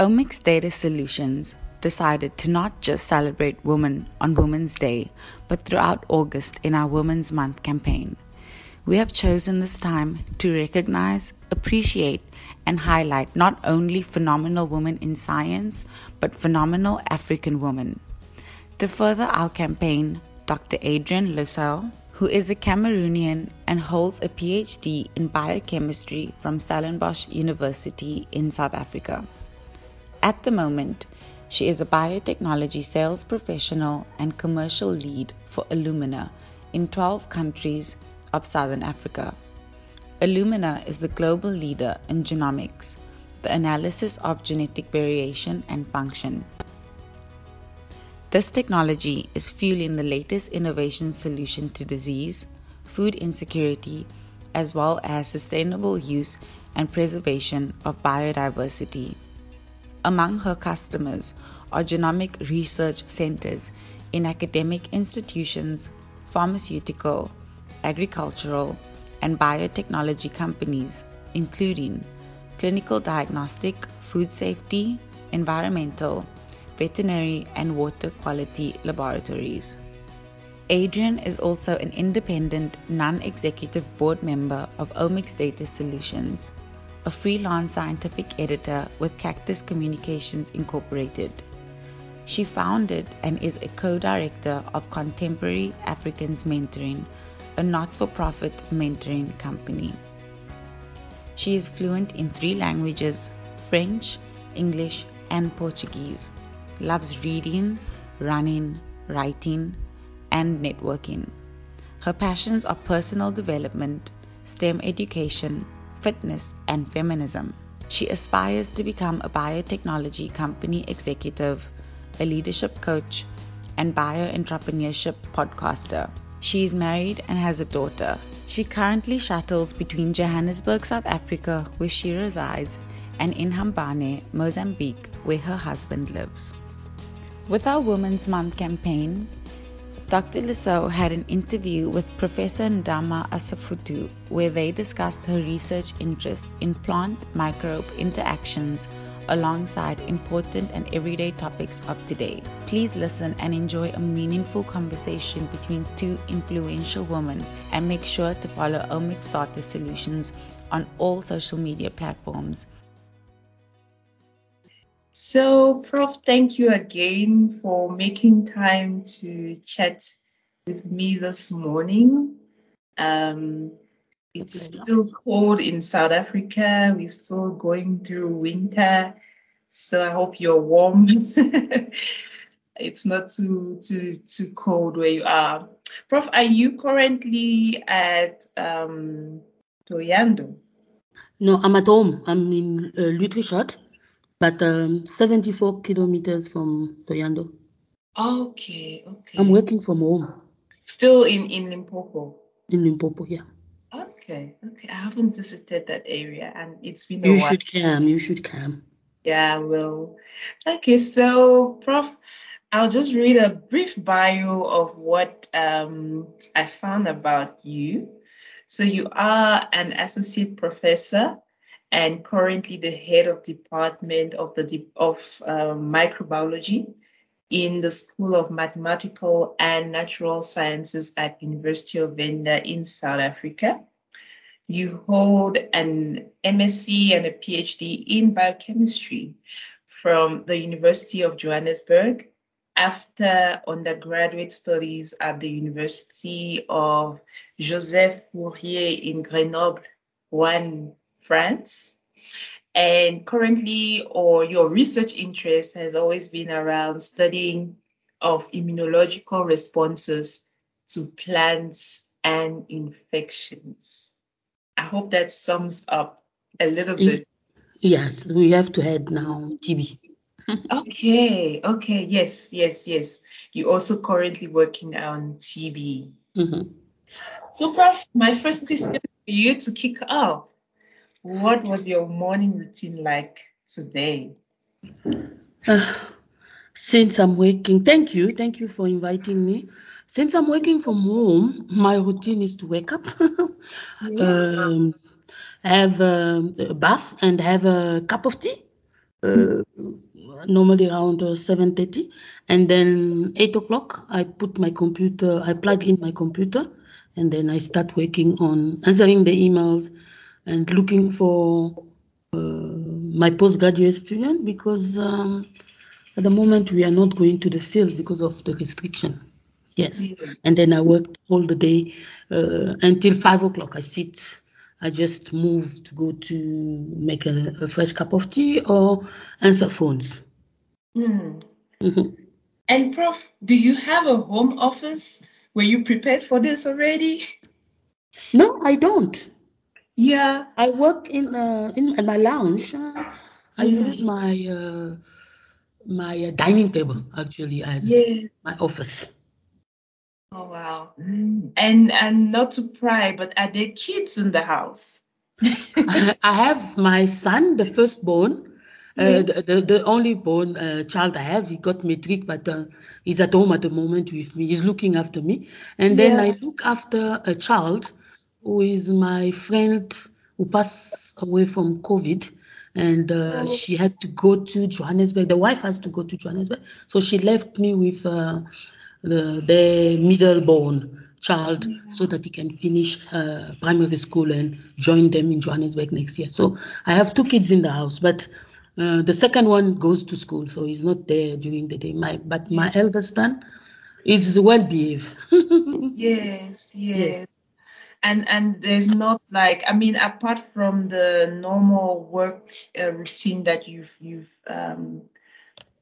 Omics Data Solutions decided to not just celebrate women on Women's Day, but throughout August in our Women's Month campaign. We have chosen this time to recognize, appreciate, and highlight not only phenomenal women in science, but phenomenal African women. To further our campaign, Dr. Adrian Lissou, who is a Cameroonian and holds a PhD in biochemistry from Stellenbosch University in South Africa. At the moment, she is a biotechnology sales professional and commercial lead for Illumina in 12 countries of Southern Africa. Illumina is the global leader in genomics, the analysis of genetic variation and function. This technology is fueling the latest innovation solution to disease, food insecurity, as well as sustainable use and preservation of biodiversity. Among her customers are genomic research centers in academic institutions, pharmaceutical, agricultural, and biotechnology companies, including clinical diagnostic, food safety, environmental, veterinary, and water quality laboratories. Adrian is also an independent, non executive board member of Omics Data Solutions, a freelance scientific editor with Cactus Communications Incorporated. She founded and is a co director of Contemporary Africans Mentoring, a not for profit mentoring company. She is fluent in three languages French, English, and Portuguese loves reading, running, writing, and networking. Her passions are personal development, STEM education, fitness, and feminism. She aspires to become a biotechnology company executive, a leadership coach, and bioentrepreneurship podcaster. She is married and has a daughter. She currently shuttles between Johannesburg, South Africa, where she resides, and Inhambane, Mozambique, where her husband lives. With our Women's Month campaign, Dr. Lissou had an interview with Professor Ndama Asafutu where they discussed her research interest in plant microbe interactions alongside important and everyday topics of today. Please listen and enjoy a meaningful conversation between two influential women and make sure to follow Omics Data Solutions on all social media platforms so, Prof, thank you again for making time to chat with me this morning. Um, it's still cold in South Africa. We're still going through winter, so I hope you're warm. it's not too too too cold where you are. Prof, are you currently at um, Thohoyandou? No, I'm at home. I'm in uh, but um, 74 kilometers from Thohoyandou. Okay, okay. I'm working from home. Still in in Limpopo. In Limpopo, yeah. Okay, okay. I haven't visited that area, and it's been a you while. You should come. You should come. Yeah, I will. Okay, so Prof, I'll just read a brief bio of what um, I found about you. So you are an associate professor and currently the head of department of the of uh, microbiology in the School of Mathematical and Natural Sciences at University of Venda in South Africa. You hold an MSc and a PhD in biochemistry from the University of Johannesburg after undergraduate studies at the University of Joseph Fourier in Grenoble, one France. And currently, or your research interest has always been around studying of immunological responses to plants and infections. I hope that sums up a little bit. Yes, we have to head now TB. okay, okay, yes, yes, yes. You're also currently working on TB. Mm-hmm. So, Prof, my first question for you to kick off what was your morning routine like today? Uh, since I'm working, thank you, thank you for inviting me. Since I'm working from home, my routine is to wake up, yes. um, have um, a bath, and have a cup of tea. uh, normally around uh, 7.30 and then 8 o'clock i put my computer i plug in my computer and then i start working on answering the emails and looking for uh, my postgraduate student because um, at the moment we are not going to the field because of the restriction yes and then i worked all the day uh, until 5 o'clock i sit I just move to go to make a, a fresh cup of tea or answer phones. Hmm. Mhm. And Prof, do you have a home office? Were you prepared for this already? No, I don't. Yeah. I work in uh, in, in my lounge. Uh, I use my uh, my uh, dining table actually as Yeah. my office. Oh wow. And and not to pry, but are there kids in the house? I have my son, the firstborn, uh, Yes. the, the the only born uh, child I have. He got matric, but uh, he's at home at the moment with me. He's looking after me, and then Yeah. I look after a child who is my friend who passed away from COVID. And uh, Oh. she had to go to Johannesburg. The wife has to go to Johannesburg, so she left me with uh, the, the middle-born child so that he can finish uh, primary school and join them in Johannesburg next year. So I have two kids in the house, but uh, the second one goes to school, so he's not there during the day. My but my eldest son is well behaved. Yes, yes. Yes. And and there's not like I mean apart from the normal work uh, routine that you've you've um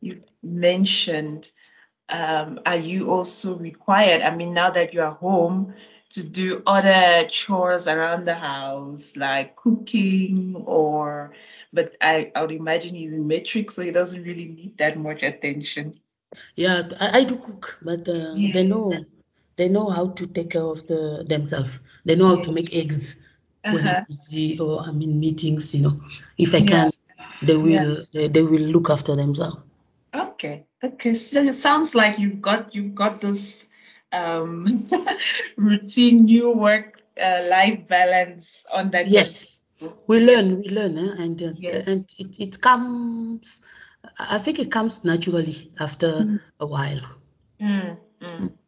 you mentioned, um, are you also required? I mean, now that you are home, to do other chores around the house like cooking or but I, I would imagine he's in matric, so he doesn't really need that much attention. yeah, I, I do cook, but uh, they know Yes. They know how to take care of the themselves. They know how to make eggs when Uh-huh. I'm busy or I'm in meetings. You know, if I Yeah. can, they Yeah. will they, they will look after themselves. Okay, okay. So it sounds like you've got you've got this um routine, new work uh, life balance on that. Yes, we learn, we learn, eh? and uh, Yes. and it, it comes. I think it comes naturally after a while. Mm, mm, mm.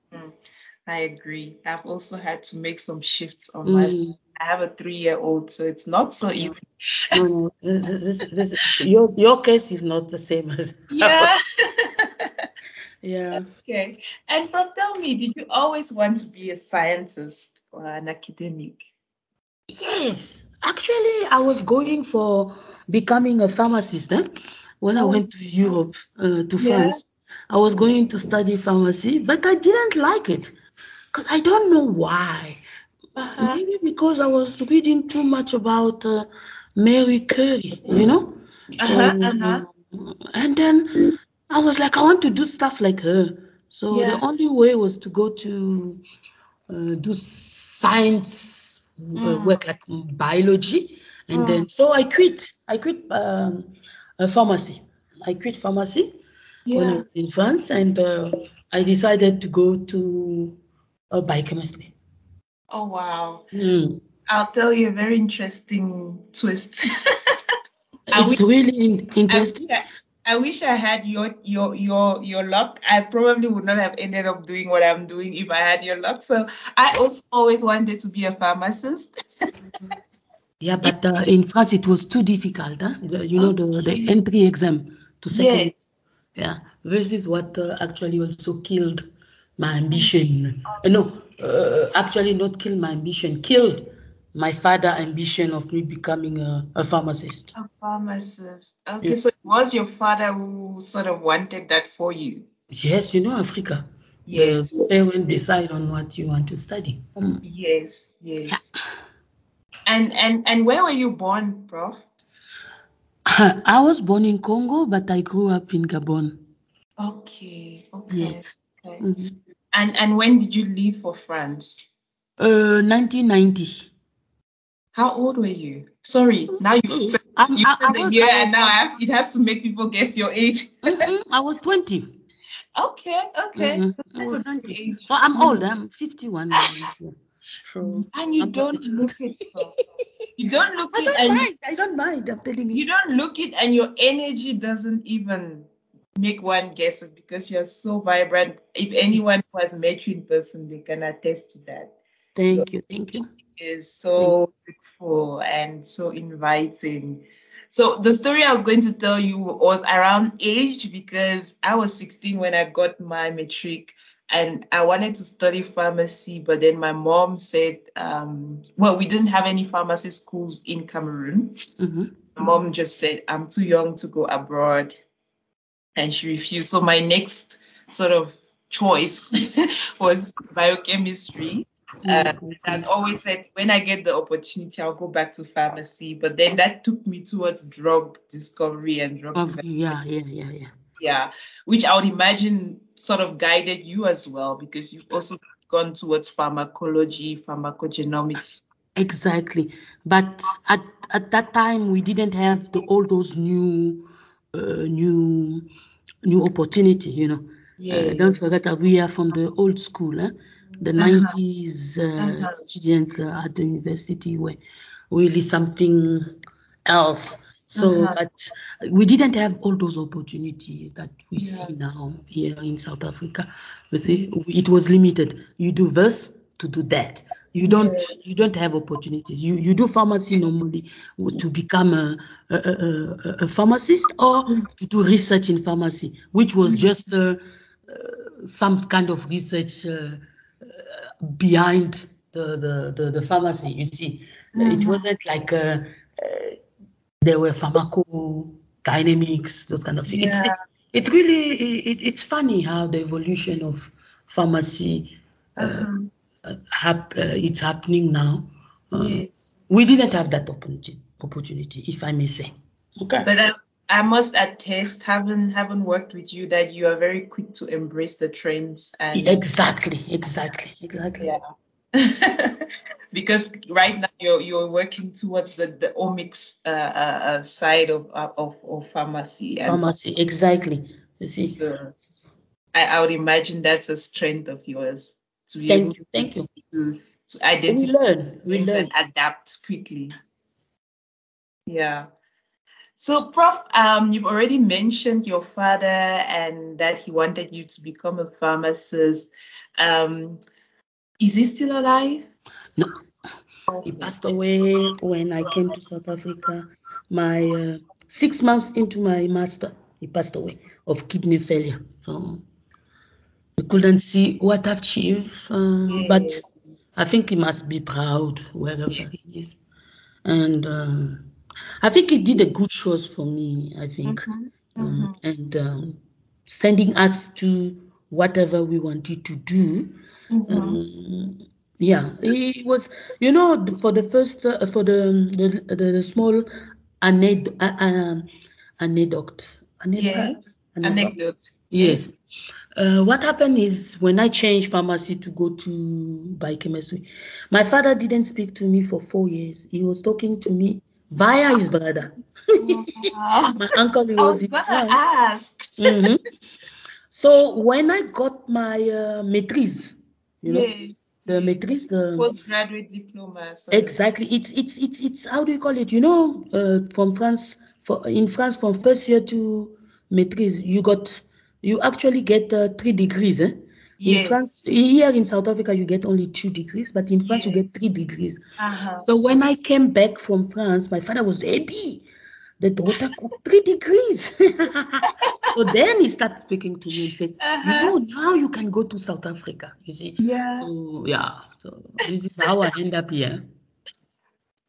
I agree. I've also had to make some shifts on my. Mm. I have a three-year-old, so it's not so easy. No, no, this, this, this, your your case is not the same as Yeah. yeah. Okay. And Prof, tell me, did you always want to be a scientist or an academic? Yes, actually, I was going for becoming a pharmacist. Eh? When I Oh. went to Europe, uh, to Yeah. France, I was going to study pharmacy, but I didn't like it because I don't know why. Uh-huh. Maybe because I was reading too much about uh, Marie Curie, you know? Uh-huh, Um, uh-huh. And then I was like, I want to do stuff like her. So Yeah. the only way was to go to uh, do science uh, Mm. work, like biology. And Mm. then, so I quit. I quit um, uh, pharmacy. I quit pharmacy when I was in France, and uh, I decided to go to uh, biochemistry. Oh wow. Mm. I'll tell you a very interesting twist. It's wish, really interesting. I, I wish I had your your your your luck. I probably would not have ended up doing what I'm doing if I had your luck. So I also always wanted to be a pharmacist. Yeah, but uh, in France it was too difficult. Huh? The- You know, the, the entry exam to second. yes. Yeah, this is what uh, actually also killed my ambition. Uh, no, uh, actually not killed my ambition, killed my father ambition of me becoming a, a pharmacist. A pharmacist. Okay, Yeah. so it was your father who sort of wanted that for you. Yes, you know Africa. Yes. The parents decide on what you want to study. Mm. Yes, yes. And and and where were you born, Prof? I was born in Congo, but I grew up in Gabon. Okay, okay, Yes. okay. Mhm. And and when did you leave for France? Uh, 1990. How old were you? Sorry, now you said, I'm- you said I the was- year, I and now I have, it has to make people guess your age. Mhm, I was 20. Okay, okay, Mhm, that's a 20. age. So I'm old. I'm 51 now. this And you I'm don't look it. You don't look I it don't and mind. I don't mind. I'm telling you. you don't look it and your energy doesn't even make one guess because you're so vibrant. If anyone who has met you in person, they can attest to that. Thank you. Thank you. Is so beautiful and so inviting. So the story I was going to tell you was around age because I was 16 when I got my matric and I wanted to study pharmacy, but then my mom said, um, well, we didn't have any pharmacy schools in Cameroon. hmm My mom just said, I'm too young to go abroad. And she refused. So my next sort of choice was biochemistry. Uh, and always said, when I get the opportunity, I'll go back to pharmacy. But then that took me towards drug discovery and drug Oh, development. yeah, yeah, yeah, yeah. Yeah, which I would imagine sort of guided you as well because you've also gone towards pharmacology, pharmacogenomics. Exactly. But at at that time we didn't have the, all those new uh, new new opportunity, you know. Uh, don't forget that we are from the old school, eh? the Uh-huh. 90s uh, Uh-huh. students uh, at the university were really something else. So, Uh-huh. but we didn't have all those opportunities that we Yeah. see now here in South Africa. You see, it was limited. You do this to do that. You don't. You don't have opportunities. You you do pharmacy normally to become a a, a, a- pharmacist or to do research in pharmacy, which was just uh, uh, some kind of research uh, behind the, the, the, the pharmacy. You see, it wasn't like uh, uh, there were pharmacodynamics, those kind of things. It's, Yeah. it's, it's really it, it's funny how the evolution of pharmacy uh, Uh-huh. Hap, uh, it's happening now. Uh, Yes. We didn't have that opportunity, opportunity, if I may say. Okay. But I, I must attest, having having worked with you, that you are very quick to embrace the trends and exactly, exactly, exactly. yeah. because right now you're you're working towards the the omics uh, uh, uh, side of, of of pharmacy and Pharmacy, exactly. You see. so I, I would imagine that's a strength of yours to be Thank able you, thank you. to to We learn, we learn. and adapt quickly. Yeah. So, Prof, um, you've already mentioned your father and that he wanted you to become a pharmacist. Um, is he still alive? No, he passed away when I came to South Africa. My uh, six months into my master, he passed away of kidney failure. So we couldn't see what I've achieved, uh, but I think he must be proud wherever Yes. he is. And um, I think he did a good choice for me. I think, um, and um, sending us to whatever we wanted to do. Um, yeah, he was. You know, for the first, uh, for the the, the, the small aned, uh, um, anecdote. Anecdote. Yes. Anecdote. Yes. Uh, what happened is when I changed pharmacy to go to biochemistry, my father didn't speak to me for four years. He was talking to me via his brother. my uncle was was in gonna France. ask. Mhm. So when I got my uh, maîtrise, you know, Yes. the maîtrise, the Postgraduate diploma. So Exactly. It's it's it's it's how do you call it? You know, uh, from France, for in France, from first year to maîtrise, you got you actually get uh, three degrees. Eh? In Yes. France, here in South Africa, you get only two degrees, but in France, you get three degrees. Uh-huh. So when I came back from France, my father was happy. The daughter got three degrees. so then he started speaking to me and said, Uh-huh. "No, now you can go to South Africa." You see. Yeah. So yeah. So this is how I end up here.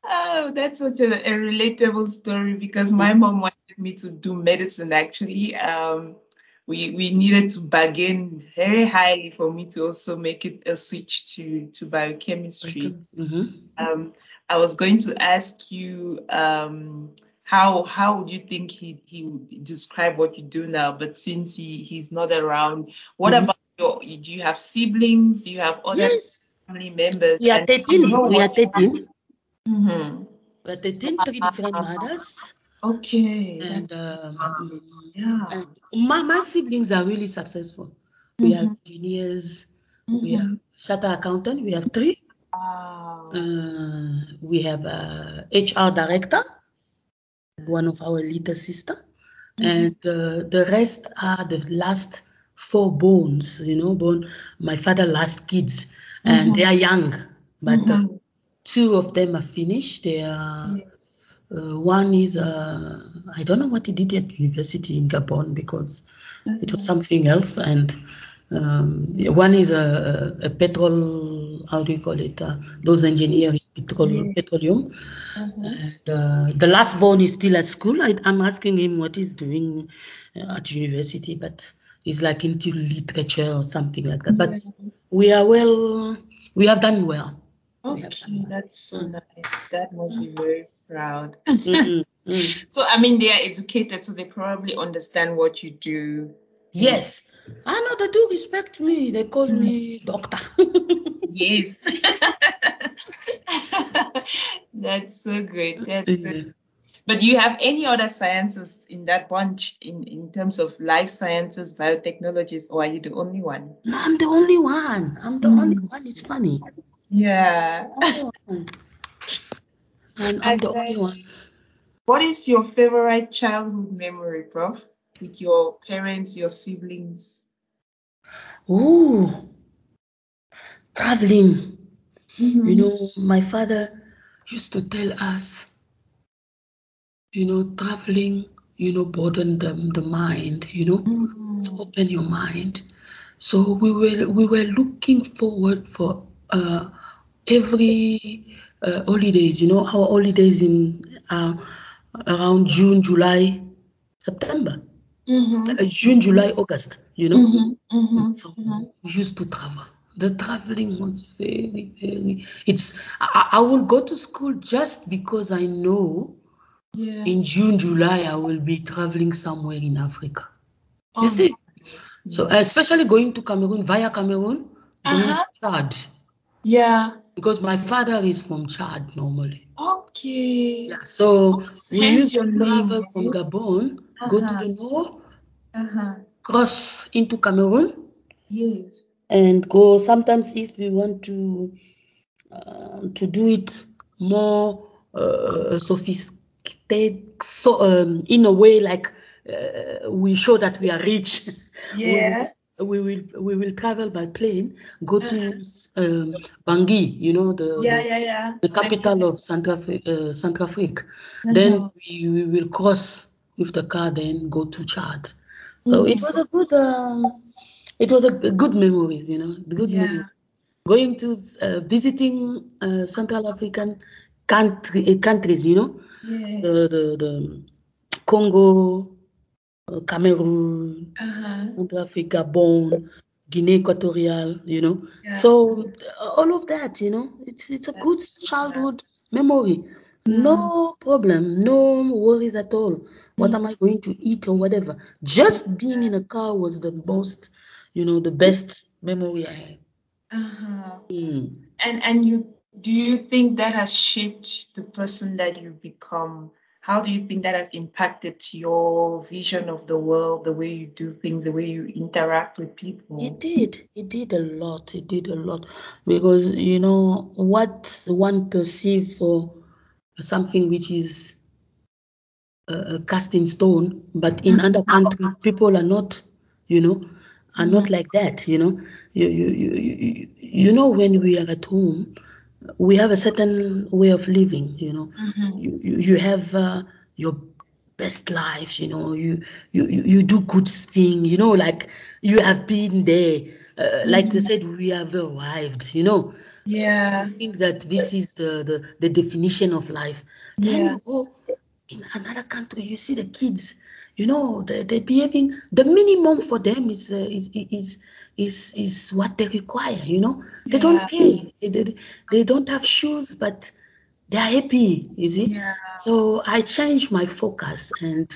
Oh, that's such a, a relatable story because my mom wanted me to do medicine actually. Um, we we needed to bargain very highly for me to also make it a switch to to biochemistry. Mhm. Um, I was going to ask you um, how how would you think he he would describe what you do now? But since he he's not around, what Mhm. about your? Do you have siblings? Do you have other Yes. family members? We are 13. We are 13. Mhm. We are 13, three different mothers. Okay. And, um, yeah. and my, my siblings are really successful. We are Mhm. engineers, we Mhm. are chartered accountant, we have three. Wow. Uh, we have a HR director, one of our little sister, Mhm. and uh, the rest are the last four bones. You know, born my father last kids, and Mhm. they are young, but uh, Mhm. two of them are finished. They are. Yes. Uh, one is uh, I don't know what he did at university in Gabon because it was something else, and um, one is a, a, petrol. How do you call it? Uh, those engineering petrol, Yes. petroleum. Mhm. And uh, the last born is still at school. I, I'm asking him what he's doing uh, at university, but he's like into literature or something like that. But we are well. We have done well. Okay, that's so Mm. nice. That must be very proud. Mm, mm. So, I mean, they are educated, so they probably understand what you do. Yes. I know they do respect me. They call me doctor. Yes. That's so great. That's so But do you have any other sciences in that bunch in, in terms of life sciences, biotechnologies, or are you the only one? No, I'm the only one. I'm the Mm. only one. It's funny. Yeah. And I'm the only one. What is your favorite childhood memory, Prof? With your parents, your siblings? Ooh, traveling. Mhm. You know, my father used to tell us, you know, traveling, you know, broaden the, the mind, you know, Mhm. to open your mind. So we were we were looking forward for uh, every uh, holidays, you know, our holidays in uh, around June, July, September, Mhm. uh, June, July, August, you know. Mhm. Mhm. So Mhm. we used to travel. The traveling was very, very. It's. I, I will go to school just because I know Yeah. in June, July I will be traveling somewhere in Africa. Oh, You see, so especially going to Cameroon via Cameroon, going Uh-huh. to Chad Yeah. because my father is from Chad normally. Okay. Yeah, so we Hence used your to name, travel is from? Gabon, go to Uh-huh. the north, Uh-huh. cross into Cameroon, Yes. and go sometimes if we want to uh, to do it more uh, sophisticated so um, in a way like uh, we show that we are rich Yeah. We, will we will travel by plane go to um, Bangui you know the Yeah, yeah, yeah. the capital of Centrafrique uh, Centrafrique Uh-huh. then we, we will cross with the car then go to Chad so it Mhm. was a good um, it was a good memories you know good Yeah. memories going to uh, visiting uh, Central African country, uh, countries, you know, Yeah. the, the, the Congo, Cameroon, Uh-huh. Africa, Gabon, Guinea Equatorial, you know. Yeah. So uh, all of that, you know, it's it's a good That's childhood memory. No problem, no worries at all. What am I going to eat or whatever? Just being in a car was the most, you know, the best memory I had. Uh-huh. Mm. And and you do you think that has shaped the person that you become? How do you think that has impacted your vision of the world, the way you do things, the way you interact with people? It did. It did a lot. It did a lot because you know what one perceive for something which is uh, cast in stone, but in other countries people are not, you know, are not like that. You know, you you you you, you know when we are at home, we have a certain way of living. You know, Mhm. you you, you have uh, your best life you know you you you do good thing you know like you have been there uh, like they said we have arrived you know Yeah. I think that this is the the, the definition of life then Yeah. you go in another country you see the kids you know they, they're behaving the minimum for them is uh, is is is is what they require you know they Yeah. don't pay they, they, they don't have shoes but they are happy you see Yeah. so I changed my focus and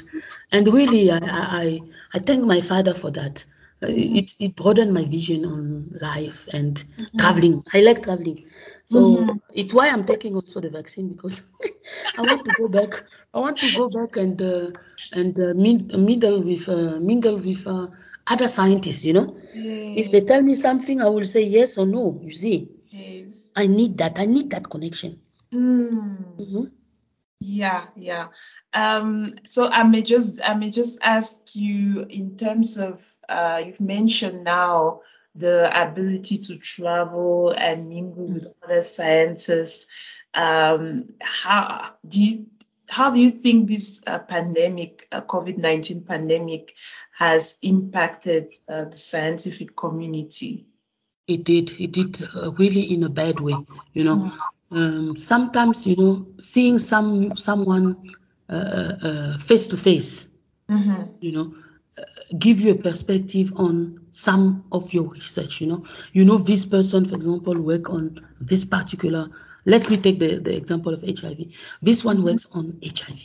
and really I I, I- thank my father for that. Uh, It it broadened my vision on life and traveling. I like traveling, so it's why I'm taking also the vaccine because I want to go back. I want to go back and uh, and uh, mingle with uh, mingle with uh, other scientists. You know, if they tell me something, I will say yes or no. You see, Yes. I need that. I need that connection. Mm. hmm Yeah, yeah. Um, so I may just I may just ask you in terms of uh, you've mentioned now the ability to travel and mingle with other scientists. Um, how do you how do you think this uh, pandemic, uh, COVID nineteen pandemic, has impacted uh, the scientific community? It did. It did uh, really in a bad way. You know, um, sometimes you know seeing some someone face to face, Mm-hmm. you know, uh, give you a perspective on some of your research. You know, you know this person, for example, work on this particular. Let me take the, the example of HIV. This one works on HIV,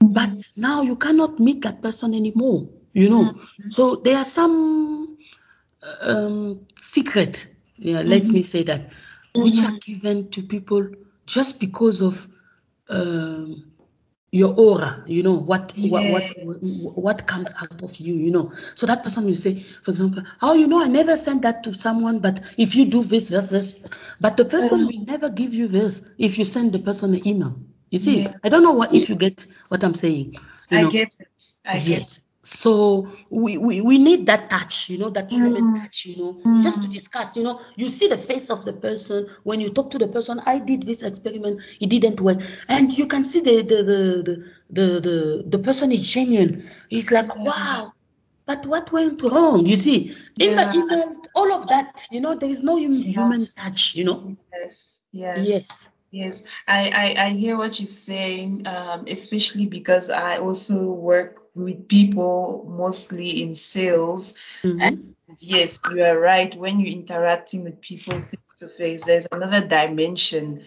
but now you cannot meet that person anymore. You know, so there are some um, secret, yeah, let me say that, which are given to people just because of um, your aura, you know, what, what what what comes out of you, you know. So that person will say, for example, oh, you know, I never sent that to someone, but if you do this, this, this, but the person oh. will never give you this if you send the person an email. You see, I don't know what if you get what I'm saying. You I know. get it. I get Yes. So we, we, we need that touch, you know, that human touch, you know, just to discuss, you know, you see the face of the person when you talk to the person. I did this experiment, it didn't work, and you can see the the the the the, the, person is genuine. He's like, wow, but what went wrong? You see, in Yeah. email, all of that, you know, there is no hum- human touch, you know. Yes, yes, Yes. yes. I, I, I hear what you're saying, um, especially because I also work with people mostly in sales. Mhm. And yes, you are right. When you're interacting with people face to face, there's another dimension.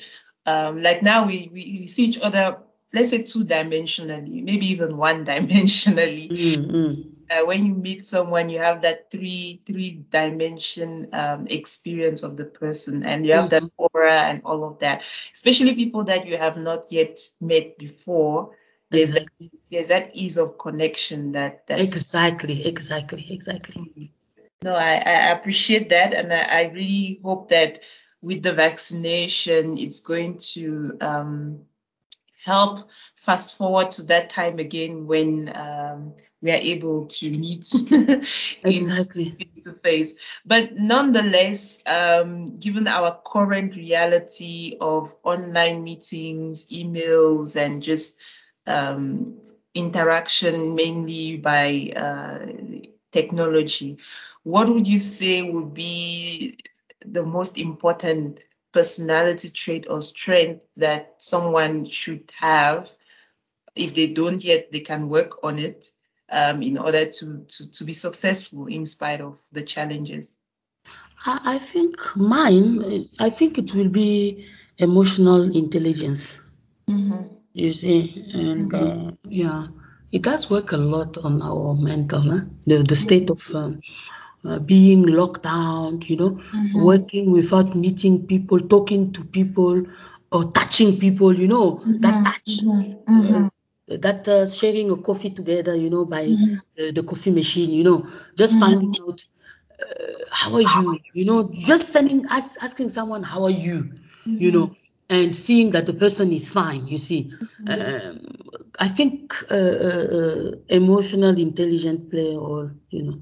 Um, like now we, we, we see each other, let's say two dimensionally, maybe even one dimensionally. Mm-hmm. uh, when you meet someone, you have that three three dimension um, experience of the person, and you have that aura and all of that. Especially people that you have not yet met before. There's that, Exactly. there's that ease of connection that that exactly, exactly, exactly. no, I, I appreciate that, and I, I really hope that with the vaccination, it's going to um, help fast forward to that time again when um, we are able to meet Exactly. face to face. But nonetheless, um, given our current reality of online meetings, emails, and just um, interaction mainly by uh, technology, what would you say would be the most important personality trait or strength that someone should have? If they don't yet, they can work on it um, in order to, to, to be successful in spite of the challenges. I, I think mine, I think it will be emotional intelligence. Mm-hmm. You see, and uh, yeah, it does work a lot on our mental, huh? the the state of um, uh, being locked down, you know, working without meeting people, talking to people, or touching people, you know, that touch. Uh, that uh, sharing a coffee together, you know, by uh, the coffee machine, you know, just finding out uh, how are you, you know, just sending ask, asking someone how are you, you know, and seeing that the person is fine. You see, um, I think uh, uh, uh, emotional intelligent play or you know,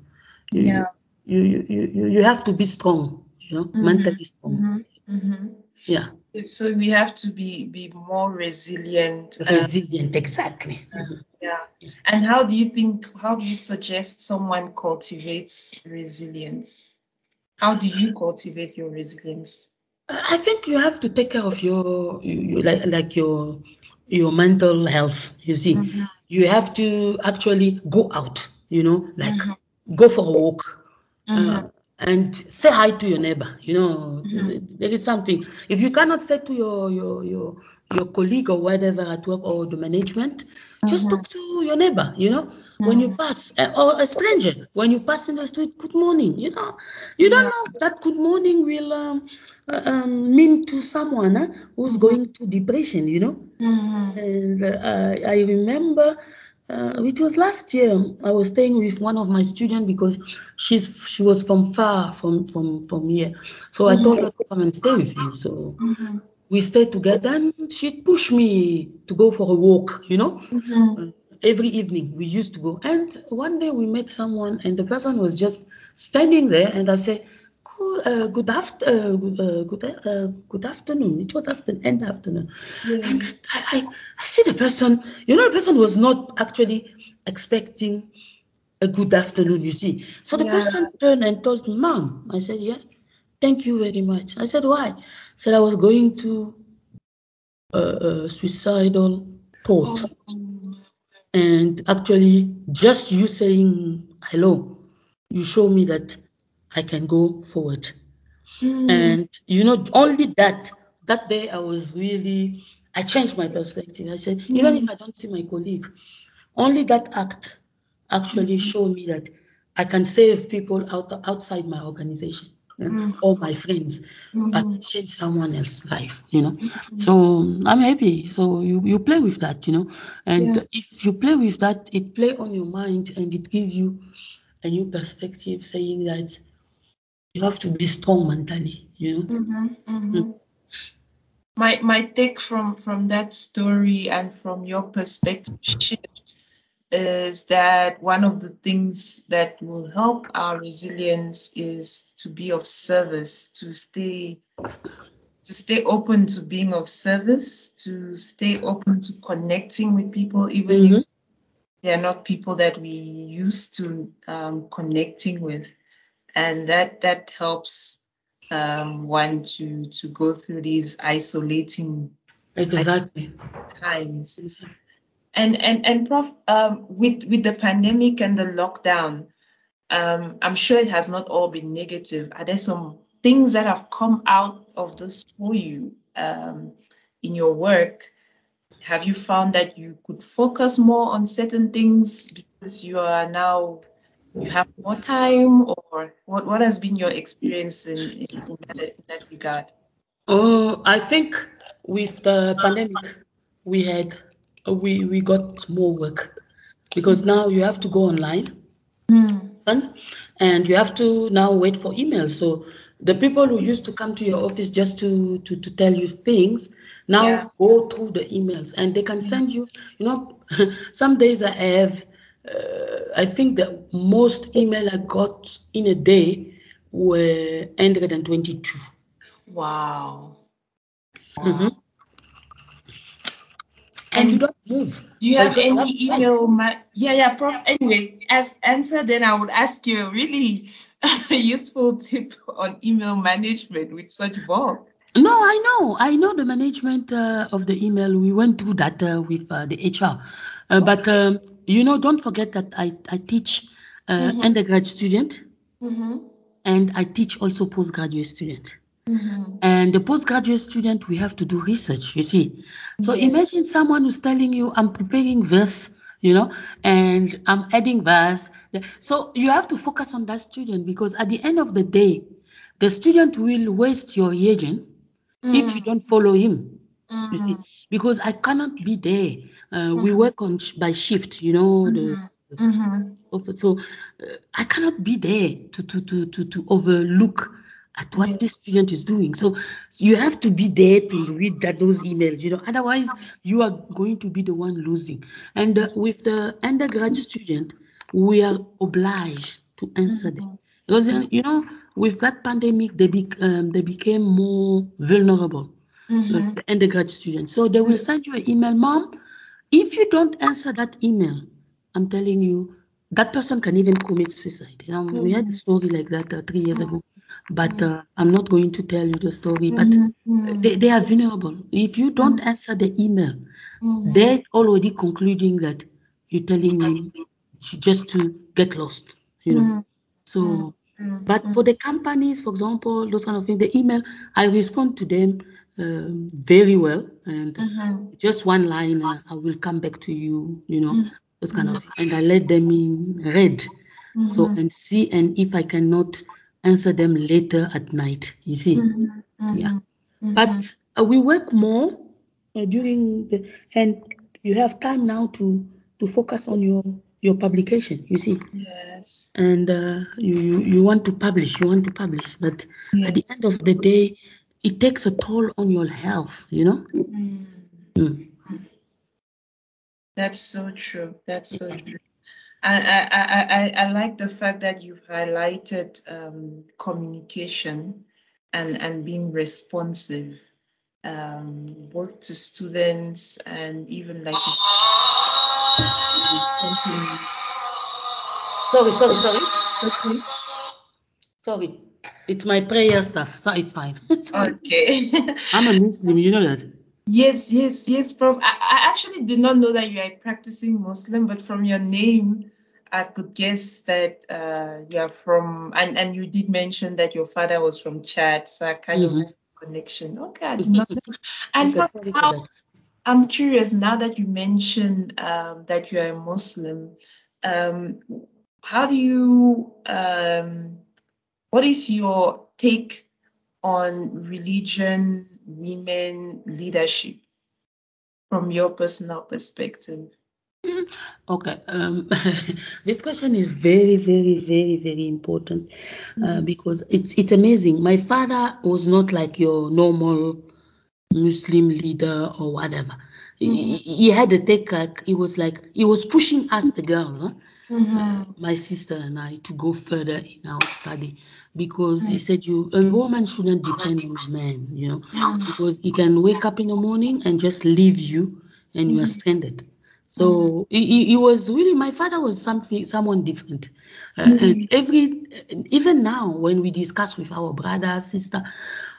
you, Yeah. you, you, you, you you have to be strong, you know, mentally strong. Mm-hmm. Yeah, So we have to be be more resilient. uh, resilient, exactly. yeah. And how do you think? How do you suggest someone cultivates resilience? How do you cultivate your resilience? I think you have to take care of your, you, you, like, like your your mental health. You see, mm-hmm. you have to actually go out. You know, like mm-hmm. go for a walk. Uh, mm-hmm. and say hi to your neighbor. You know, there is something. If you cannot say to your your your your colleague or whatever at work or the management, just talk to your neighbor. You know, when you pass uh, or a stranger when you pass in the street, good morning. You know, you don't know if that good morning will um, uh, um, mean to someone huh, who's going to depression. You know, and uh, I, remember uh, it was last year. I was staying with one of my students because she's she was from far from from from here. So I told her to come and stay with you. So we stayed together, and she pushed me to go for a walk. You know, Uh, every evening we used to go. And one day we met someone, and the person was just standing there, and I said. Good, uh, good after, uh, good, uh, good, uh, good afternoon. It was after, end afternoon. And I, I, I see the person, you know, the person was not actually expecting a good afternoon, you see. So the Yeah. person turned and told me, Mom, I said, Yes, thank you very much. I said, Why? I said, I was going to a, a suicidal thought. And actually, just you saying hello, you show me that I can go forward. Hmm. And you know, only that that day I was really I changed my perspective. I said, even if hmm. I don't see my colleague, only that act actually hmm. showed me that I can save people out outside my organization yeah, or my friends, but change someone else's life, you know. So I'm happy. So you, you play with that, you know. And Yeah. if you play with that, it play on your mind and it gives you a new perspective, saying that you have to be strong mentally, you know. Mm-hmm, mm-hmm. My my take from from that story and from your perspective shift is that one of the things that will help our resilience is to be of service, to stay to stay open to being of service, to stay open to connecting with people, even if Mhm. they are not people that we used to um, connecting with, and that that helps um, one to to go through these isolating Exactly. times. And and and Prof, um, with with the pandemic and the lockdown, um, I'm sure it has not all been negative. Are there some things that have come out of this for you um, in your work? Have you found that you could focus more on certain things because you are now you have more time, or what what has been your experience in in, in, that, in that regard? Uh, I think with the pandemic, we had we we got more work because now you have to go online and- and you have to now wait for emails. So the people who used to come to your office just to to, to tell you things now Yeah. go through the emails and they can send you. You know, some days I have. Uh, I think the most email I got in a day were 122. Wow. Mhm. And you don't move. Do you have any email? Ma- yeah, yeah, Prof. Anyway, as answer, then I would ask you a really useful tip on email management with such bulk. No, I know. I know the management uh, of the email. We went through that uh, with uh, the HR. Uh, but, um, you know, don't forget that I, I teach uh, undergrad student Mm-hmm. and I teach also postgraduate student. Mm-hmm. And the postgraduate student, we have to do research, you see. So imagine someone who's telling you, I'm preparing this, you know, and I'm adding this. So you have to focus on that student because at the end of the day, the student will waste your reagent if you don't follow him. You see, because I cannot be there. Uh, We work on sh- by shift, you know. The, Mm-hmm. so uh, I cannot be there to to to to, to overlook at what this student is doing. So you have to be there to read that those emails. You know, otherwise you are going to be the one losing. And uh, with the undergrad student, we are obliged to answer them because uh, you know with that pandemic they bec- um, they became more vulnerable. uh, the undergrad students. So they will send you an email, mom. If you don't answer that email, I'm telling you, that person can even commit suicide. You know, we had a story like that uh, three years ago, but mm. uh, I'm not going to tell you the story. But mm-hmm. they, they are vulnerable. If you don't mm. answer the email, mm. they're already concluding that you're telling me just to get lost. You know. So, but for the companies, for example, those kind of things, the email, I respond to them um, very well, and mm-hmm. just one line, uh, I will come back to you. You know, those kind of, and I let them in read, so mm-hmm. and see, and if I cannot answer them later at night, you see, yeah. But uh, we work more uh, during the, and you have time now to to focus on your your publication. You see, Yes. and uh, you, you you want to publish, you want to publish, but at the end of the day, it takes a toll on your health. You know. Mm. Mm. That's so true. That's so true. I, I, I, I, like the fact that you've highlighted um, communication and, and being responsive, um, both to students and even like you companies. Sorry, sorry, sorry, Okay. sorry. It's my prayer stuff. So it's fine. It's fine. Okay. I'm a Muslim. You know that. Yes, yes, yes, Prof. I, I actually did not know that you are practicing Muslim, but from your name, I could guess that uh, you are from, and, and you did mention that your father was from Chad, so I kind of Mhm. have a connection. Okay, I did not know. And Okay, Prof, sorry for how. I'm curious now that you mentioned um, that you are a Muslim, um, how do you, um, what is your take on religion, women leadership from your personal perspective? Okay. Um, this question is very, very, very, very important uh, because it's it's amazing. My father was not like your normal Muslim leader or whatever. He, he had a take like he was like he was pushing us the girls, huh? Mm-hmm. my sister and I, to go further in our study because he said you a woman shouldn't depend on a man, you know, because he can wake up in the morning and just leave you and you are stranded. So mm-hmm. he, he, he was really my father was something someone different, uh, and every uh, even now when we discuss with our brother sister,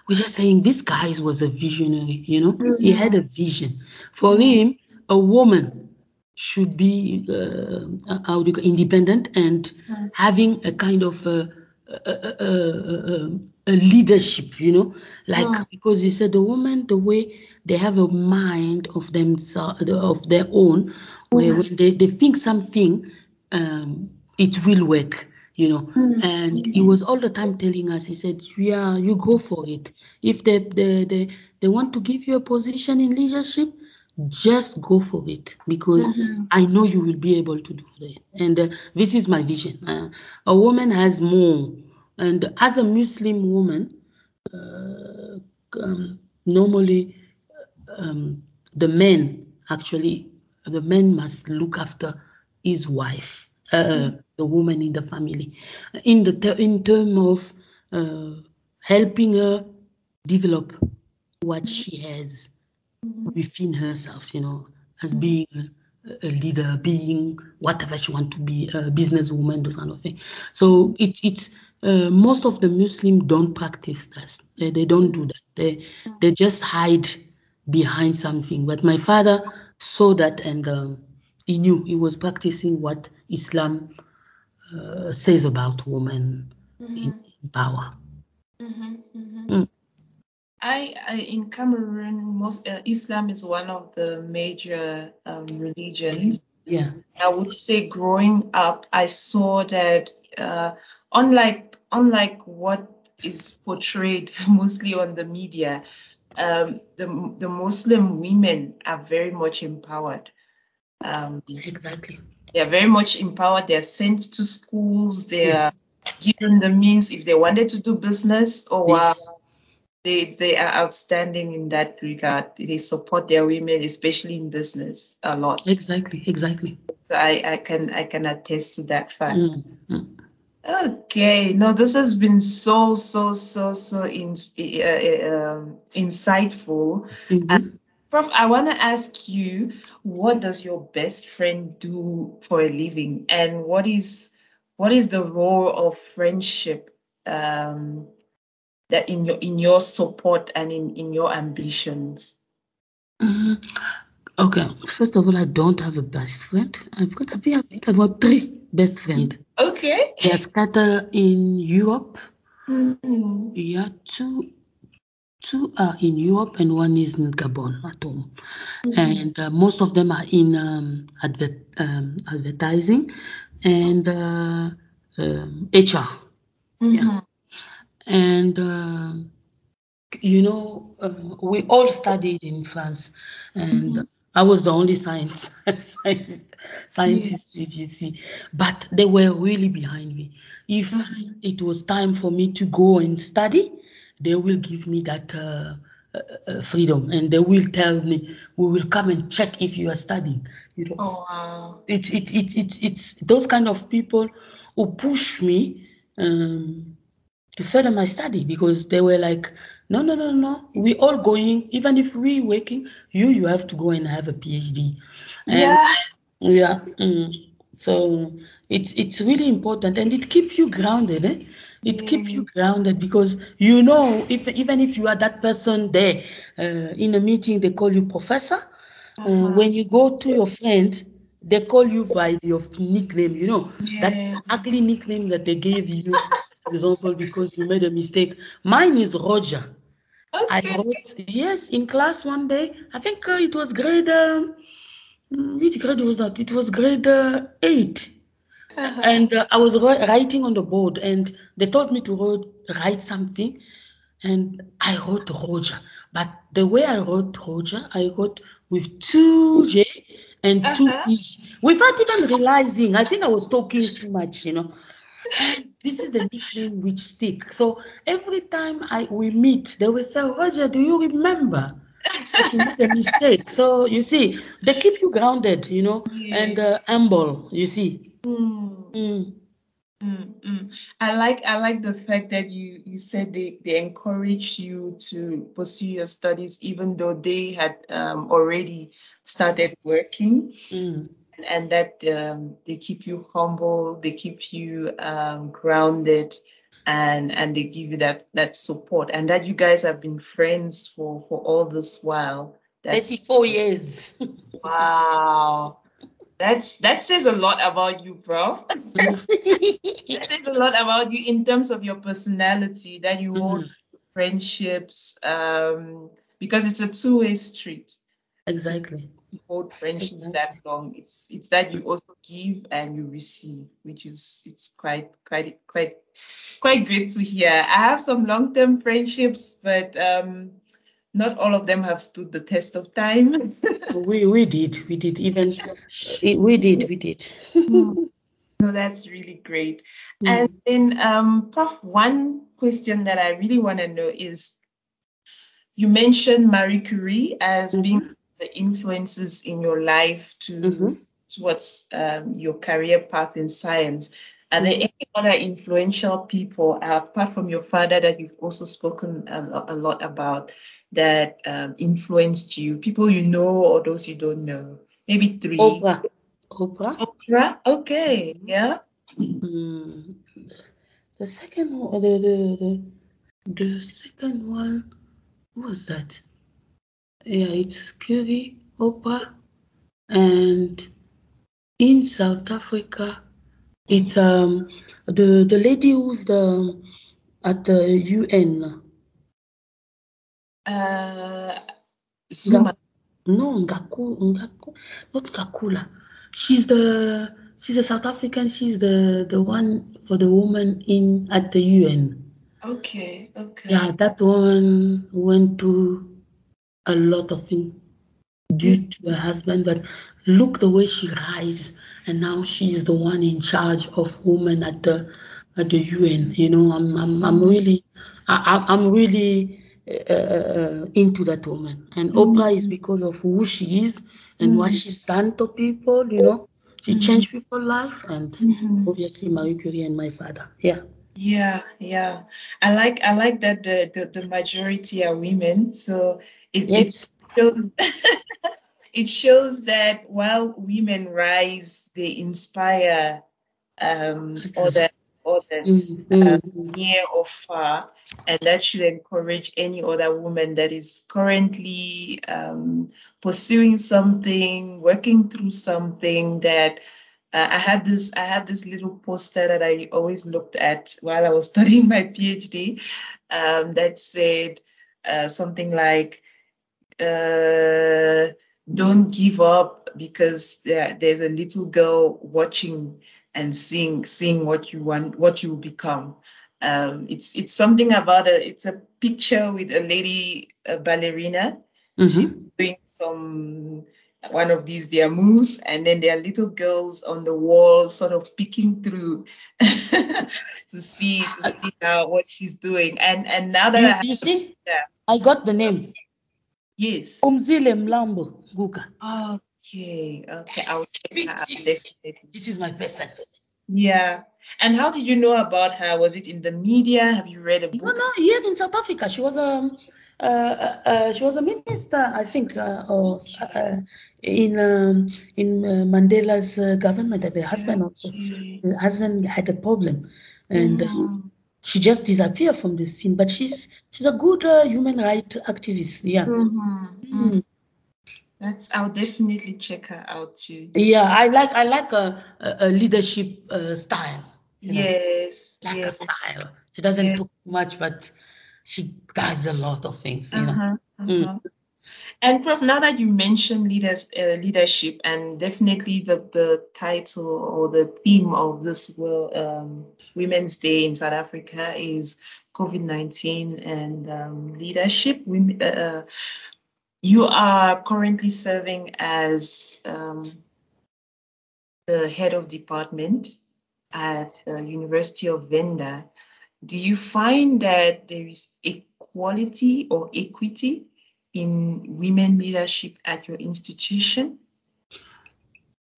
we're just saying this guy was a visionary, you know, he mm-hmm. had a vision. For him, a woman should be uh, uh, how do you call- independent and having a kind of a, a, a, a, leadership, you know, like Mm. because he said the woman, the way they have a mind of themselves, of their own, where when they, they think something, um, it will work, you know. And he was all the time telling us, he said, yeah, you go for it. If they, they, they, they want to give you a position in leadership, just go for it because I know you will be able to do that. And uh, this is my vision. Uh, a woman has more. And as a Muslim woman, uh, um, normally um, the man actually, the man must look after his wife, uh, the woman in the family, in the ter- in term of uh, helping her develop what she has within herself, you know, as being a, a leader, being whatever she want to be, a businesswoman, those kind of thing. So it, it's uh, most of the Muslims don't practice that. They, they don't do that. They they just hide behind something. But my father saw that and um, he knew he was practicing what Islam uh, says about women in, in power. Mm. I, I in Cameroon, most uh, Islam is one of the major um, religions. Yeah. I would say growing up, I saw that uh, unlike unlike what is portrayed mostly on the media, um, the the Muslim women are very much empowered. Um, Exactly. they are very much empowered. They are sent to schools. They are given the means if they wanted to do business. Oh wow, Yes. they they are outstanding in that regard. They support their women, especially in business, a lot. Exactly. Exactly. So I, I can I can attest to that fact. Mm, mm. Okay, no, this has been so so so so in, uh, um, insightful. Mhm. Prof, I want to ask you, what does your best friend do for a living, and what is what is the role of friendship um, that in your in your support and in in your ambitions? Mhm. Okay, first of all, I don't have a best friend. I've got, I think I've got three best friends. Okay. They are scattered in Europe. Mhm. Yeah, two, two are in Europe and one is in Gabon at home. And uh, most of them are in um, adver- um, advertising and uh, um, HR. Mhm. And um you know, uh, we all studied in France, and I was the only science scientist scientist if you see, but they were really behind me. If Mm-hmm. it was time for me to go and study, they will give me that uh, uh, uh, freedom, and they will tell me, "We will come and check if you are studying." You know, Oh wow. it's it's it's it's it's those kind of people who push me um, to further my study because they were like, no, no, no, no, we all going. Even if we working, you you have to go and have a PhD. And Yeah. yeah. mm, so it's it's really important and it keeps you grounded. Eh? It keeps you grounded because you know if even if you are that person there uh, in a meeting they call you professor. Uh, when you go to your friend, they call you by your nickname. You know that Yes. ugly nickname that they gave you, example, because you made a mistake. Mine is Roger. I wrote yes in class one day. I think uh, it was grade. Um, mm, which grade was that? It was grade uh, eight, Uh-huh. and uh, I was writing on the board, and they told me to wrote, write something, and I wrote Roger. But the way I wrote Roger, I wrote with two J and two Uh-huh. E, without even realizing. I think I was talking too much, you know. This is the nickname which stick. So every time I we meet, they will say, Roger, do you remember? you made a mistake. So you see, they keep you grounded, you know, and uh, humble. You see. Mm, Mm. mm, mm. I like I like the fact that you you said they they encouraged you to pursue your studies even though they had um, already started working. And that um, they keep you humble, they keep you um, grounded, and and they give you that that support, and that you guys have been friends for for all this while. That's 34 years. wow. That's that says a lot about you, bro. that says a lot about you in terms of your personality. That you hold friendships, um, because it's a two-way street. exactly. Hold friendships that long. It's it's that you also give and you receive, which is it's quite quite quite quite great to hear. I have some long-term friendships, but um, not all of them have stood the test of time. We we did we did even we did we did. So that's really great. And then, um, Prof, one question that I really want to know is you mentioned Marie Curie as being the influences in your life to Mhm. towards um, your career path in science. Are there any other influential people uh, apart from your father that you've also spoken a, a lot about that um, influenced you? People you know or those you don't know? Maybe three. Oprah. Oprah. Oprah? Okay, yeah. Mm. The second one, the, the, the, the second one, who was that? Yeah, it's Curie, Opa. and in South Africa, it's um the the lady who's the at the UN. Uh. No, Ngaku, Ngaku, not Ngakula. She's the she's a South African. She's the the one for the woman in at the UN. Okay, okay. Yeah, that one went through a lot of things due to her husband, but look the way she rise, and now she is the one in charge of women at the at the UN. You know, I'm I'm, I'm really I, I'm really uh, uh, uh, into that woman, and mm-hmm. Oprah is because of who she is and what mm-hmm. she's done to people. You know, she mm-hmm. changed people's life, and obviously Marie Curie and my father. Yeah. Yeah, yeah. I like I like that the the, the majority are women. So it Yes. it shows it shows that while women rise, they inspire um Others. other others Mm, um, mm, near or far, and that should encourage any other woman that is currently um, pursuing something, working through something that uh, I had this I had this little poster that I always looked at while I was studying my PhD um, that said uh, something like uh, don't give up because there, there's a little girl watching and seeing seeing what you want what you become um, it's it's something about a it's a picture with a lady a ballerina mhm. doing some one of these their moves, and then there are little girls on the wall, sort of peeking through to see to see how what she's doing. And and now that You, I have, you see, yeah, I got the name. yes. Phumzile Mlambo Ngcuka. Okay, okay, I'll check This her out is- This is my person. Yeah. And how did you know about her? Was it in the media? Have you read a No, book? no, here in South Africa, she was a uh, she was a minister, I think, uh, or, uh, in um, in uh, Mandela's uh, government. And the husband also, the husband had a problem, and uh, Mhm. she just disappeared from the scene. But she's she's a good uh, human rights activist. Yeah. Mhm. Mm. That's. I'll definitely check her out too. Yeah, I like I like a, a, leadership uh, style. you know, Yes. like yes. a style. She doesn't Yeah. talk much, but she does a lot of things. You know. Uh-huh, Mm. uh-huh. And Prof, now that you mentioned leaders, uh, leadership, and definitely the, the title or the theme of this World um, Women's Day in South Africa is COVID nineteen and um, leadership. Women, uh, you are currently serving as um, the head of department at uh, University of Venda. Do you find that there is equality or equity in women leadership at your institution?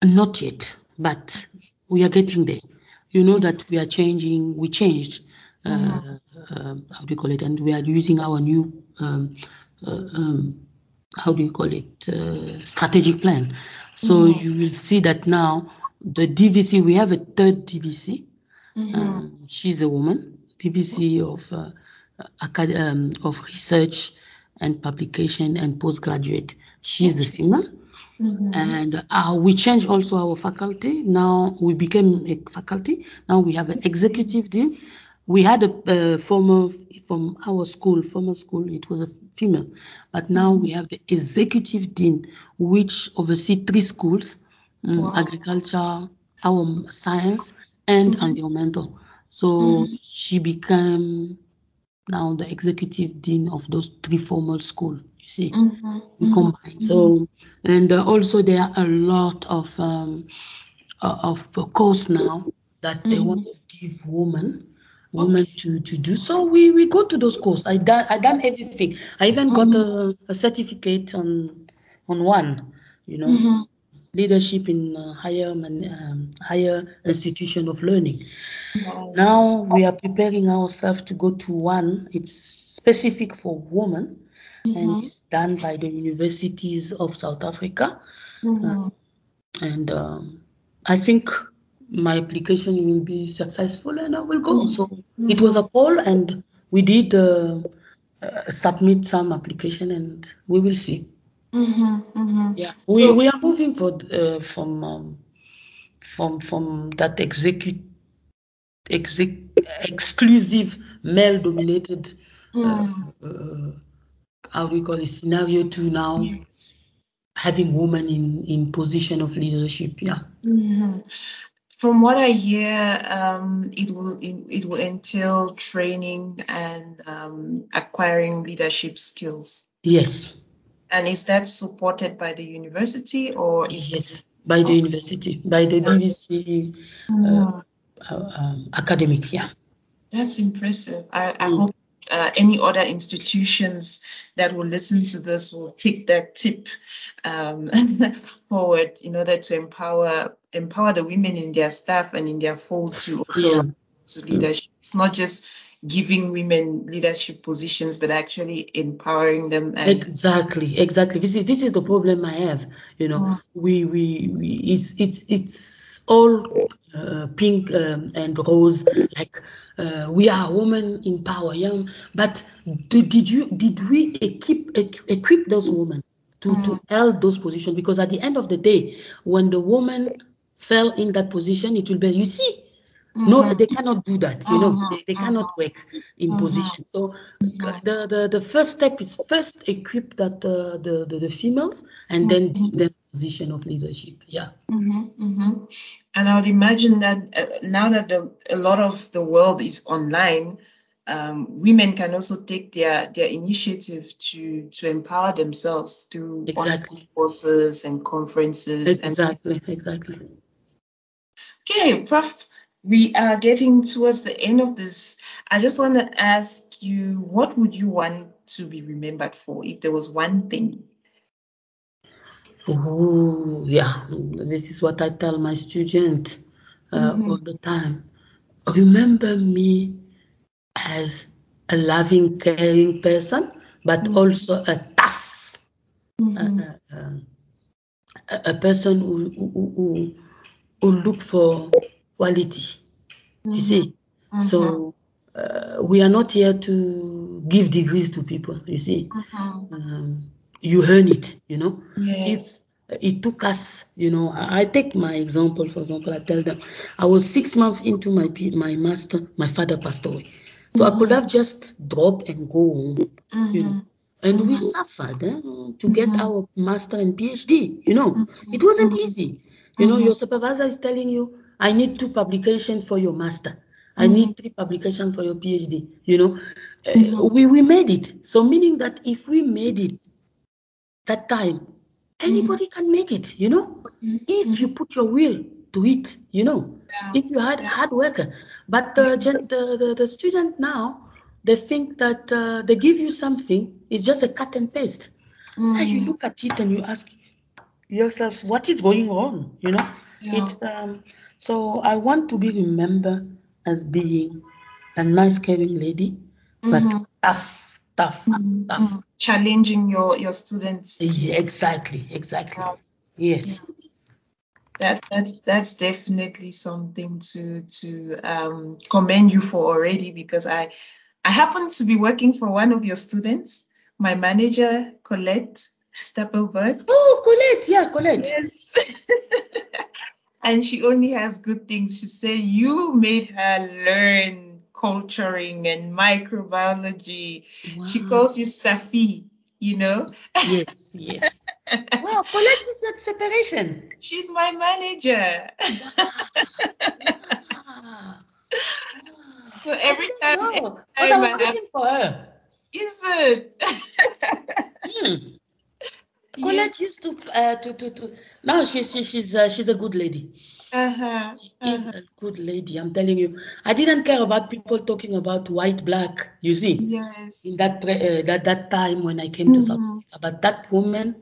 Not yet, but we are getting there. You know that we are changing. We changed. Uh, um, how do you call it? And we are using our new. Um, uh, um, how do you call it? Uh, strategic plan. So Mhm. you will see that now the DVC. We have a third DVC. Um, she's a woman, DVC of uh, um, of research and publication and postgraduate. She's a female, Mhm. and uh, we changed also our faculty. Now we became a faculty. Now we have an executive dean. We had a uh, former from our school, former school, it was a female, but now we have the executive dean, which oversee three schools: um, Wow. agriculture, our science, and environmental. So she became now the executive dean of those three formal school. You see, Mhm. we combine. So and uh, also there are a lot of um, uh, of course now that they want to give women women to to do so we we go to those courses i done i done everything i even got a, a certificate on on one you know Mhm. Leadership in uh, higher man, um, higher institution of learning Nice. now we are preparing ourselves to go to one. It's specific for women and it's done by the universities of South Africa. Mhm. And um, I think my application will be successful and I will go. So it was a call and we did uh, uh, submit some application and we will see. Mhm. Mhm. Yeah, we, we are moving for uh, from um, from from that execute exec, exclusive male dominated uh, uh, how do we call it scenario to now Yes. having women in in position of leadership. Yeah. Mhm. From what I hear, um, it will it, it will entail training and um, acquiring leadership skills. Yes. And is that supported by the university or is Yes. By the university, by the Yes. DVC Mhm. uh, um, academic. Yeah. That's impressive. I, I Mm. hope uh, any other institutions that will listen to this will take that tip um, forward in order to empower empower the women in their staff and in their fold to also Yeah. to leadership. It's not just giving women leadership positions, but actually empowering them. And Exactly, exactly. This is this is the problem I have. You know, Mm. we we, we it's it's it's all uh, pink um, and rose. Like uh, we are women in power, yeah. But did, did you did we equip equ- equip those women to to hold those positions? Because at the end of the day, when the woman fell in that position, it will be you see. No, they cannot do that. You know, Mhm, they, they cannot work in Mhm. position. So the, the the first step is first equip that uh, the, the the females and then give them position of leadership. Yeah. Mhm, mhm. And I would imagine that uh, now that the, a lot of the world is online, um, women can also take their their initiative to to empower themselves through Exactly. courses and conferences. And Exactly, exactly. okay, Prof, we are getting towards the end of this. I just want to ask you, what would you want to be remembered for if there was one thing? Oh, yeah. This is what I tell my students uh, Mhm. all the time. Remember me as a loving, caring person, but Mhm. also a tough, uh, uh, um, a, a person who, who, who, who look for quality. You see, Mhm. so uh, we are not here to give degrees to people. You see, Mhm. um, you earn it. You know Yes. it took us, you know, I, I take my example, for example, I tell them I was six months into my my master, my father passed away. So I could have just dropped and go home, you know. And we Mhm. suffered eh, to get Mhm. our master and PhD, you know. Mhm. It wasn't Mhm. easy. You know, your supervisor is telling you, I need two publications for your master. I Mhm. need three publications for your PhD. You know, Uh, Mhm. we, we made it. So meaning that if we made it that time, anybody can make it, you know, Mhm. if you put your will to it, you know, Yeah. if you had Yeah. hard worker. But the, gen- the, the, the student now, they think that uh, they give you something, it's just a cut and paste. And you Mm. look at it and you ask yourself, what is going on? You know, Yeah. it's um. So I want to be remembered as being a nice, caring lady, but Mhm. tough, tough, Mhm. tough. Challenging your your students. Yeah, exactly, exactly. Yes. That that's that's definitely something to to um, commend you for already because I I happen to be working for one of your students, my manager Colette Stapelberg. Oh, Colette, yeah, Colette. Yes. and she only has good things. She said you made her learn culturing and microbiology. She calls you Safi, you know. Yes, yes. Wow, Colette is at separation. She's my manager. So every time, every but I time was I have, looking for her. is it? Hmm. Yes. Used to, uh, to, to, to. No, she's, she, she's, uh, she's a good lady. Uh-huh. She is uh-huh. a good lady. I'm telling you. I didn't care about people talking about white, black. You see, Yes. in that pre- uh, that that time when I came to South Mhm. Africa, but that woman,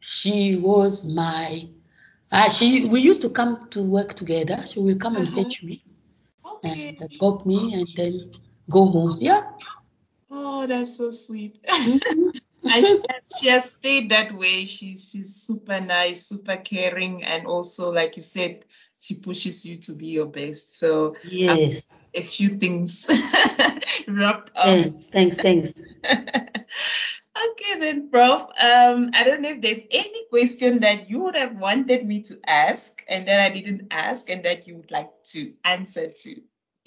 she was my. Uh, she we used to come to work together. She will come and Uh-huh. fetch me Okay. and uh, drop me and then go home. Yeah. Oh, that's so sweet. Mhm. And she has, she has stayed that way. She's she's super nice, super caring, and also, like you said, she pushes you to be your best. So Yes. a few things wrapped up. Thanks. Thanks. Thanks. okay then, Prof. Um, I don't know if there's any question that you would have wanted me to ask and that I didn't ask and that you would like to answer to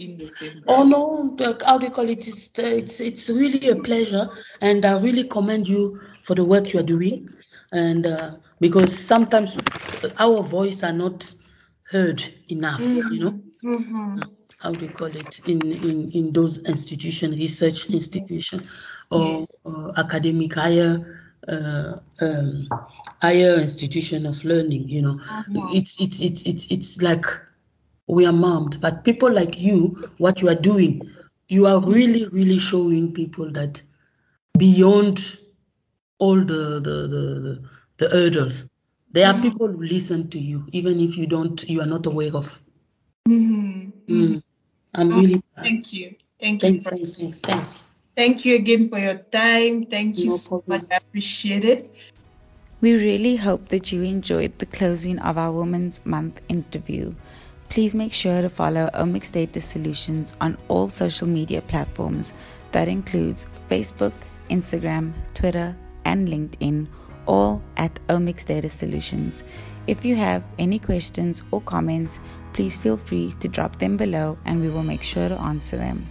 in the same Oh no, how do you call it? It's, uh, it's it's really a pleasure, and I really commend you for the work you are doing, and uh, because sometimes our voice are not heard enough, you know. Mhm. How do you call it in in in those institution, research institution, or, Yes. or academic higher uh, um, higher institution of learning? You know, Mhm. it's it's it's it's it's like we are mummed. But people like you, what you are doing, you are really, really showing people that beyond all the the the, the, the hurdles, there are people who listen to you, even if you don't, you are not aware of. Mhm. Mm. I'm Oh, really. Thank you. Thank you. Thanks, Prof. thanks, thanks, thanks. Thank you again for your time. Thank you No so problem. much. I appreciate it. We really hope that you enjoyed the closing of our Women's Month interview. Please make sure to follow Omics Data Solutions on all social media platforms. That includes Facebook, Instagram, Twitter, and LinkedIn, all at Omics Data Solutions. If you have any questions or comments, please feel free to drop them below and we will make sure to answer them.